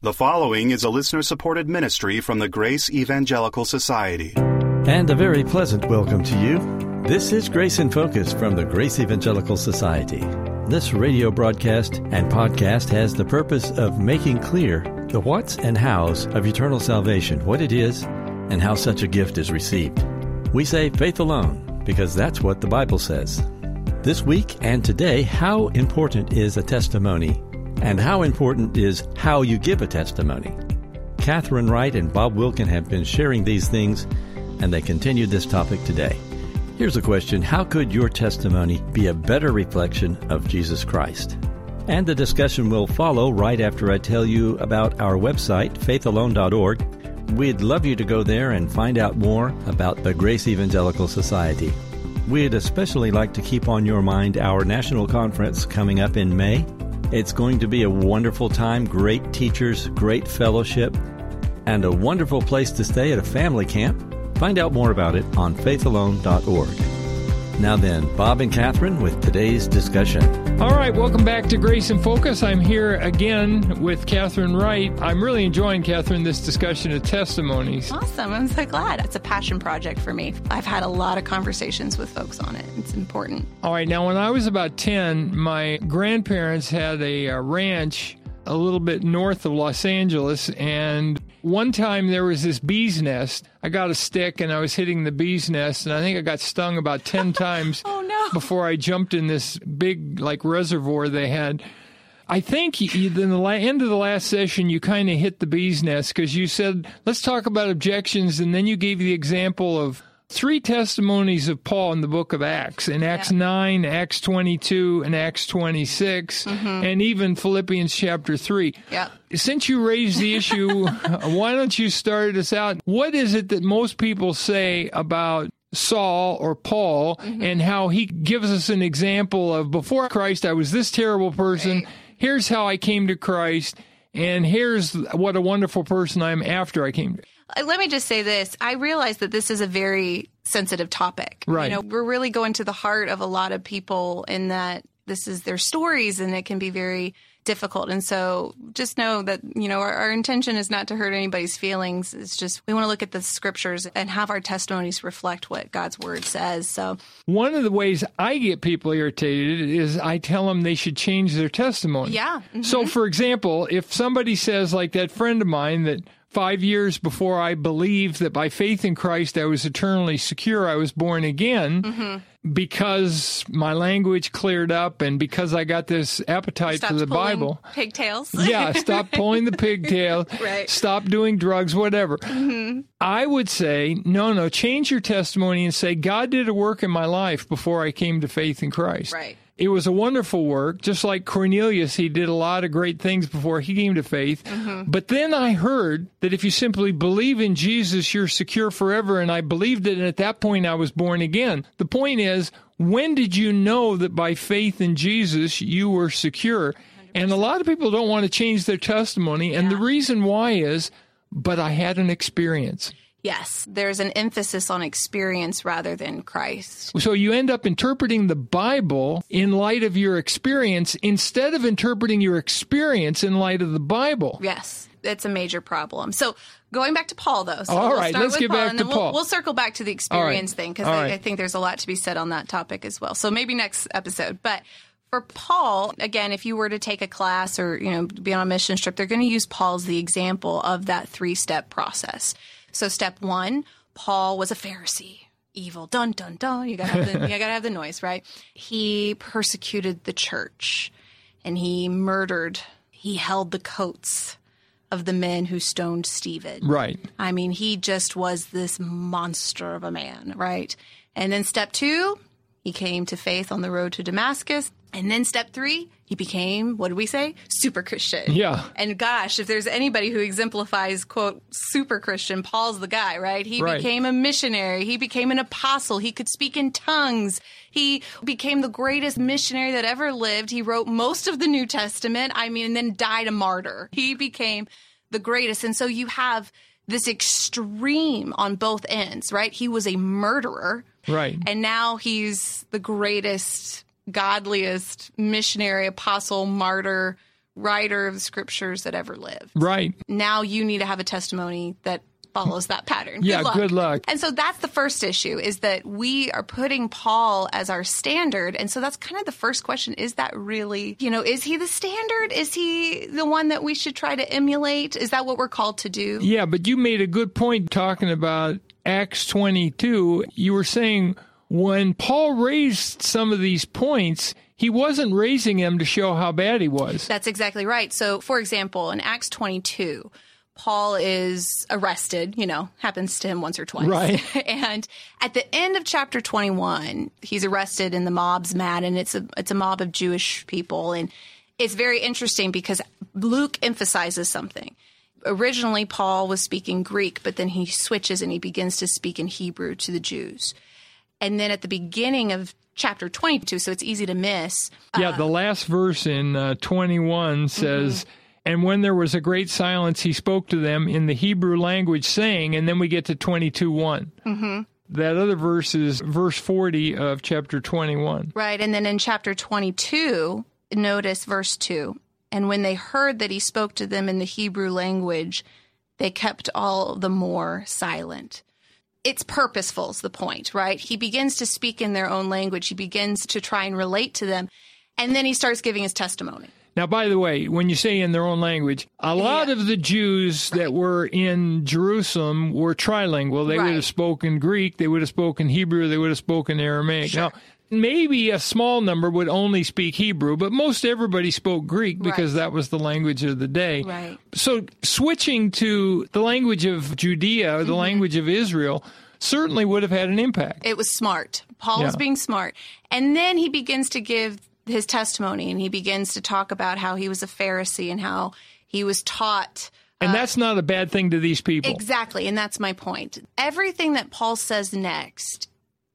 The following is a listener supported ministry from the Grace Evangelical Society. And a very pleasant welcome to you. This is Grace in Focus from the Grace Evangelical Society. This radio broadcast and podcast has the purpose of making clear the what's and how's of eternal salvation, what it is, and how such a gift is received. We say faith alone because that's what the Bible says. This week and today, how important is a testimony and how important is how you give a testimony? Catherine Wright and Bob Wilkin have been sharing these things, and they continue this topic today. Here's a question How could your testimony be a better reflection of Jesus Christ? And the discussion will follow right after I tell you about our website, faithalone.org. We'd love you to go there and find out more about the Grace Evangelical Society. We'd especially like to keep on your mind our national conference coming up in May. It's going to be a wonderful time, great teachers, great fellowship, and a wonderful place to stay at a family camp. Find out more about it on faithalone.org. Now then, Bob and Catherine with today's discussion. All right, welcome back to Grace in Focus. I'm here again with Catherine Wright. I'm really enjoying, Catherine, this discussion of testimonies. Awesome. I'm so glad. It's a passion project for me. I've had a lot of conversations with folks on it. It's important. All right, now when I was about 10, my grandparents had a, a ranch a little bit north of Los Angeles. And one time there was this bee's nest. I got a stick and I was hitting the bee's nest, and I think I got stung about 10 times oh. Before I jumped in this big, like, reservoir they had. I think in the end of the last session, you kind of hit the bee's nest because you said, let's talk about objections. And then you gave the example of three testimonies of Paul in the book of Acts in Acts yeah. 9, Acts 22, and Acts 26, mm-hmm. and even Philippians chapter 3. Yeah. Since you raised the issue, why don't you start us out? What is it that most people say about Saul or Paul mm-hmm. and how he gives us an example of before Christ, I was this terrible person. Right. Here's how I came to Christ. And here's what a wonderful person I am after I came to. Uh, let me just say this. I realize that this is a very sensitive topic. Right. You know, we're really going to the heart of a lot of people in that this is their stories and it can be very difficult. And so just know that, you know, our, our, intention is not to hurt anybody's feelings. It's just we want to look at the scriptures and have our testimonies reflect what God's word says. So one of the ways I get people irritated is I tell them they should change their testimony. Yeah. Mm-hmm. So for example, if somebody says like that friend of mine that five years before I believed that by faith in Christ I was eternally secure, I was born again. Mm-hmm. Because my language cleared up and because I got this appetite for the Bible. Pigtails. yeah, stop pulling the pigtail. right. Stop doing drugs, whatever. Mm-hmm. I would say, no, no, change your testimony and say, God did a work in my life before I came to faith in Christ. Right. It was a wonderful work. Just like Cornelius, he did a lot of great things before he came to faith. Mm-hmm. But then I heard that if you simply believe in Jesus, you're secure forever. And I believed it. And at that point, I was born again. The point is, when did you know that by faith in Jesus, you were secure? 100%. And a lot of people don't want to change their testimony. Yeah. And the reason why is, but I had an experience. Yes, there's an emphasis on experience rather than Christ. So you end up interpreting the Bible in light of your experience instead of interpreting your experience in light of the Bible. Yes, it's a major problem. So going back to Paul, though. So All we'll right, let's get Paul, back to we'll, Paul. We'll circle back to the experience right. thing because I, right. I think there's a lot to be said on that topic as well. So maybe next episode. But for Paul, again, if you were to take a class or you know be on a mission trip, they're going to use Paul as the example of that three step process. So step one, Paul was a Pharisee. Evil, dun dun dun. You gotta have the, you gotta have the noise, right? He persecuted the church, and he murdered. He held the coats of the men who stoned Stephen. Right. I mean, he just was this monster of a man, right? And then step two, he came to faith on the road to Damascus. And then step three, he became, what did we say? Super Christian. Yeah. And gosh, if there's anybody who exemplifies, quote, super Christian, Paul's the guy, right? He right. became a missionary. He became an apostle. He could speak in tongues. He became the greatest missionary that ever lived. He wrote most of the New Testament. I mean, and then died a martyr. He became the greatest. And so you have this extreme on both ends, right? He was a murderer. Right. And now he's the greatest godliest missionary, apostle, martyr, writer of the scriptures that ever lived. Right. Now you need to have a testimony that follows that pattern. Yeah, good luck. And so that's the first issue is that we are putting Paul as our standard. And so that's kind of the first question. Is that really, you know, is he the standard? Is he the one that we should try to emulate? Is that what we're called to do? Yeah, but you made a good point talking about Acts 22. You were saying when Paul raised some of these points, he wasn't raising them to show how bad he was. That's exactly right. So, for example, in Acts 22, Paul is arrested, you know, happens to him once or twice. Right. and at the end of chapter 21, he's arrested and the mob's mad and it's a it's a mob of Jewish people and it's very interesting because Luke emphasizes something. Originally Paul was speaking Greek, but then he switches and he begins to speak in Hebrew to the Jews. And then at the beginning of chapter 22, so it's easy to miss. Yeah, the last verse in uh, 21 says, And when there was a great silence, he spoke to them in the Hebrew language, saying, and then we get to 22 one Mm-hmm. That other verse is verse 40 of chapter 21. Right. And then in chapter 22, notice verse 2. And when they heard that he spoke to them in the Hebrew language, they kept all the more silent. It's purposeful, is the point, right? He begins to speak in their own language. He begins to try and relate to them. And then he starts giving his testimony. Now, by the way, when you say in their own language, a lot Yeah. of the Jews that were in Jerusalem were trilingual. They would have spoken Greek, they would have spoken Hebrew, they would have spoken Aramaic. Now, maybe a small number would only speak Hebrew, but most everybody spoke Greek because Right. that was the language of the day. Right. So, switching to the language of Judea, Mm-hmm. the language of Israel, certainly would have had an impact. It was smart. Paul was being smart. And then he begins to give his testimony and he begins to talk about how he was a Pharisee and how he was taught And uh, that's not a bad thing to these people. Exactly, and that's my point. Everything that Paul says next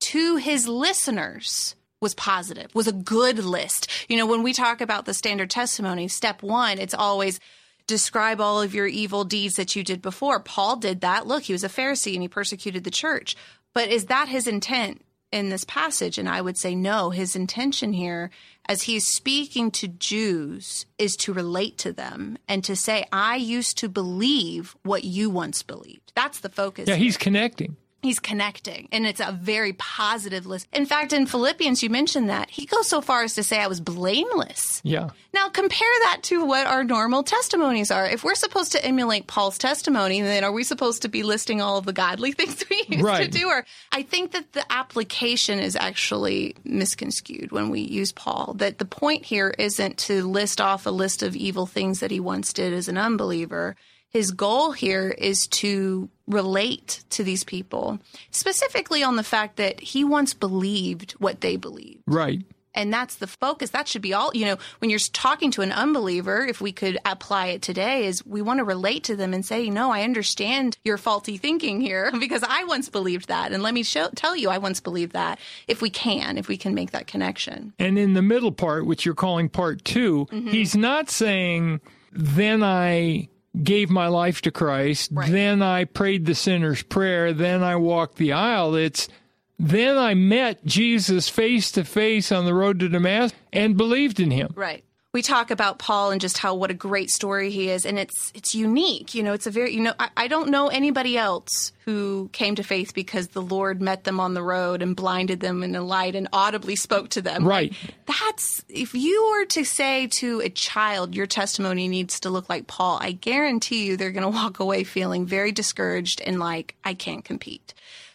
to his listeners was positive, was a good list. You know, when we talk about the standard testimony, step one, it's always describe all of your evil deeds that you did before. Paul did that. Look, he was a Pharisee and he persecuted the church. But is that his intent in this passage? And I would say no. His intention here, as he's speaking to Jews, is to relate to them and to say, I used to believe what you once believed. That's the focus. yeah, here he's connecting. He's connecting and it's a very positive list. In fact in philippians you mentioned that. He goes so far as to say i was blameless. Yeah. now compare that to what our normal testimonies are. If we're supposed to emulate paul's testimony then are we supposed to be listing all of the godly things we used Right. to do? Or i think that the application is actually misconstrued when we use paul that the point here isn't to list off a list of evil things that he once did as an unbeliever his goal here is to relate to these people, specifically on the fact that he once believed what they believed. Right. And that's the focus. That should be all, you know, when you're talking to an unbeliever, if we could apply it today, is we want to relate to them and say, no, I understand your faulty thinking here because I once believed that. And let me show, tell you, I once believed that if we can, if we can make that connection. And in the middle part, which you're calling part 2 Mm-hmm. he's not saying, then I gave my life to Christ, Right. then I prayed the sinner's prayer, then I walked the aisle. It's, then I met Jesus face to face on the road to Damascus and believed in him. Right. We talk about Paul and just how what a great story he is, and it's it's unique. You know, it's a very you know I, I don't know anybody else who came to faith because the Lord met them on the road and blinded them in the light and audibly spoke to them. Right. That's if you were to say to a child, your testimony needs to look like Paul. I guarantee you they're going to walk away feeling very discouraged and like I can't compete.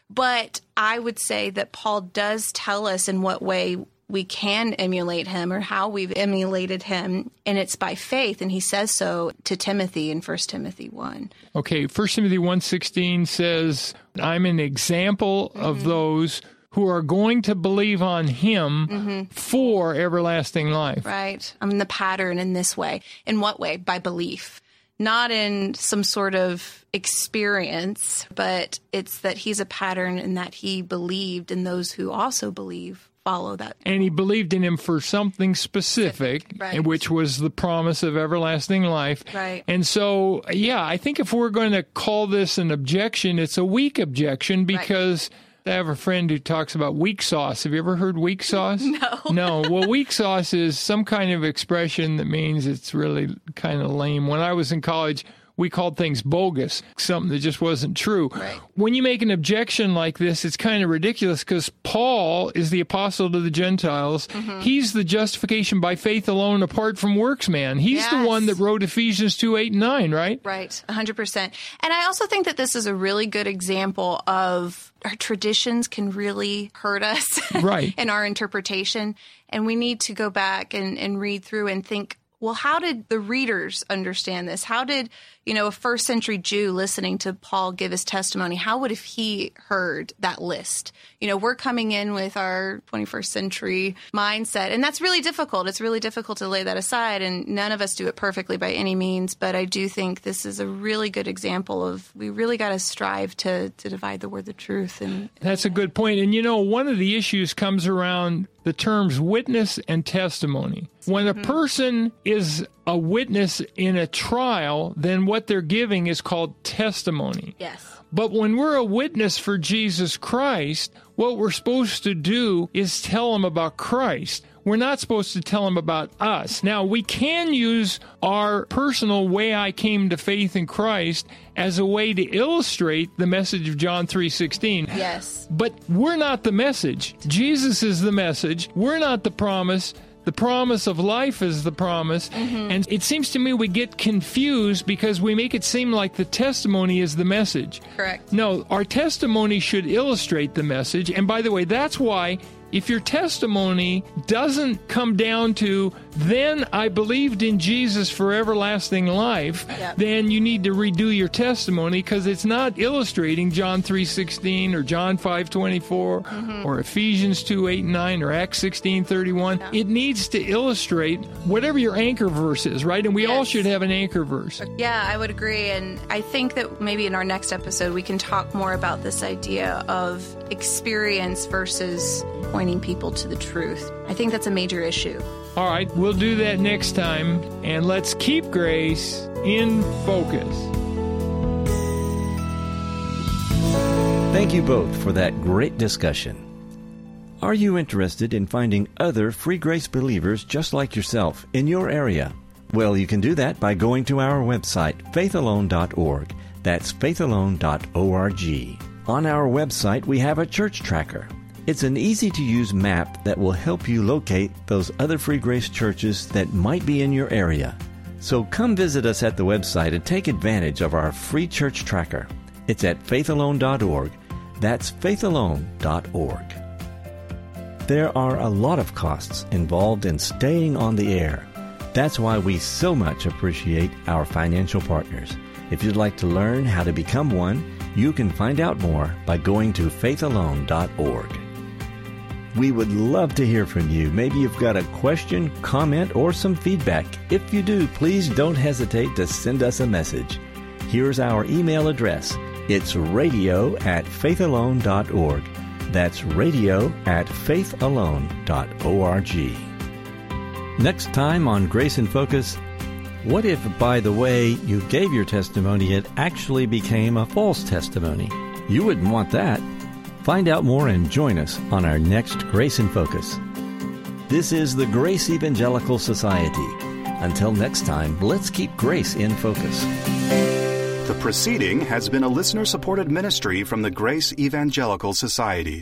But I would say that Paul does tell us in what way we can emulate him or how we've emulated him, and it's by faith. And he says so to Timothy in 1 Timothy 1. Okay, 1 Timothy 1.16 says, I'm an example Mm-hmm. of those who are going to believe on him Mm-hmm. for everlasting life. Right. I'm the pattern in this way. In what way? By belief. Not in some sort of experience, but it's that he's a pattern and that he believed, and those who also believe follow that. and he believed in him for something specific, Right. which was the promise of everlasting life. Right. And so, yeah, I think if we're going to call this an objection, it's a weak objection because I have a friend who talks about weak sauce. Have you ever heard weak sauce? No. no. Well, weak sauce is some kind of expression that means it's really kind of lame. When I was in college, we called things bogus, something that just wasn't true. Right. When you make an objection like this, it's kind of ridiculous because Paul is the apostle to the Gentiles. Mm-hmm. He's the justification by faith alone, apart from works, man. He's the one that wrote Ephesians 2 8 and 9, right? Right, 100%. And I also think that this is a really good example of our traditions can really hurt us Right. in our interpretation. And we need to go back and, and read through and think, well, how did the readers understand this? How did, you know, a first century Jew listening to Paul give his testimony, how would have he heard that list? You know, we're coming in with our 21st century mindset, and that's really difficult. It's really difficult to lay that aside, and none of us do it perfectly by any means. But I do think this is a really good example of we really got to strive to to divide the word, the truth, and That's a good point. And you know, one of the issues comes around the terms witness and testimony. When a mm-hmm. person is a witness in a trial, then what they're giving is called testimony. yes, But when we're a witness for Jesus Christ, what we're supposed to do is tell them about Christ. We're not supposed to tell them about us. Now, we can use our personal way I came to faith in Christ as a way to illustrate the message of John 3:16. yes, But we're not the message. Jesus is the message. We're not the promise. The promise of life is the promise. Mm-hmm. And it seems to me we get confused because we make it seem like the testimony is the message. correct. No, our testimony should illustrate the message. And by the way, that's why if your testimony doesn't come down to, then I believed in Jesus for everlasting life, Yep. then you need to redo your testimony because it's not illustrating John 3.16 or John 5.24 mm-hmm. or Ephesians 2, 8, and 9 or Acts 16, 31. It needs to illustrate whatever your anchor verse is, right? And we all should have an anchor verse. Uh, yeah, I would agree. And I think that maybe in our next episode, we can talk more about this idea of experience versus pointing people to the truth. I think that's a major issue. All right, we'll do that next time. And let's keep grace in focus. Thank you both for that great discussion. Are you interested in finding other free grace believers just like yourself in your area? Well, you can do that by going to our website, faithalone.org. That's faithalone.org. On our website, we have a church tracker. It's an easy to use map that will help you locate those other free grace churches that might be in your area. So come visit us at the website and take advantage of our free church tracker. It's at faithalone.org. That's faithalone.org. There are a lot of costs involved in staying on the air. That's why we so much appreciate our financial partners. If you'd like to learn how to become one, you can find out more by going to faithalone.org. We would love to hear from you. Maybe you've got a question, comment, or some feedback. If you do, please don't hesitate to send us a message. Here's our email address. It's radio at faithalone.org. That's radio at faithalone.org. Next time on Grace in Focus, what if, by the way you gave your testimony, it actually became a false testimony? You wouldn't want that. Find out more and join us on our next Grace in Focus. This is the Grace Evangelical Society. Until next time, let's keep grace in focus. The proceeding has been a listener supported ministry from the Grace Evangelical Society.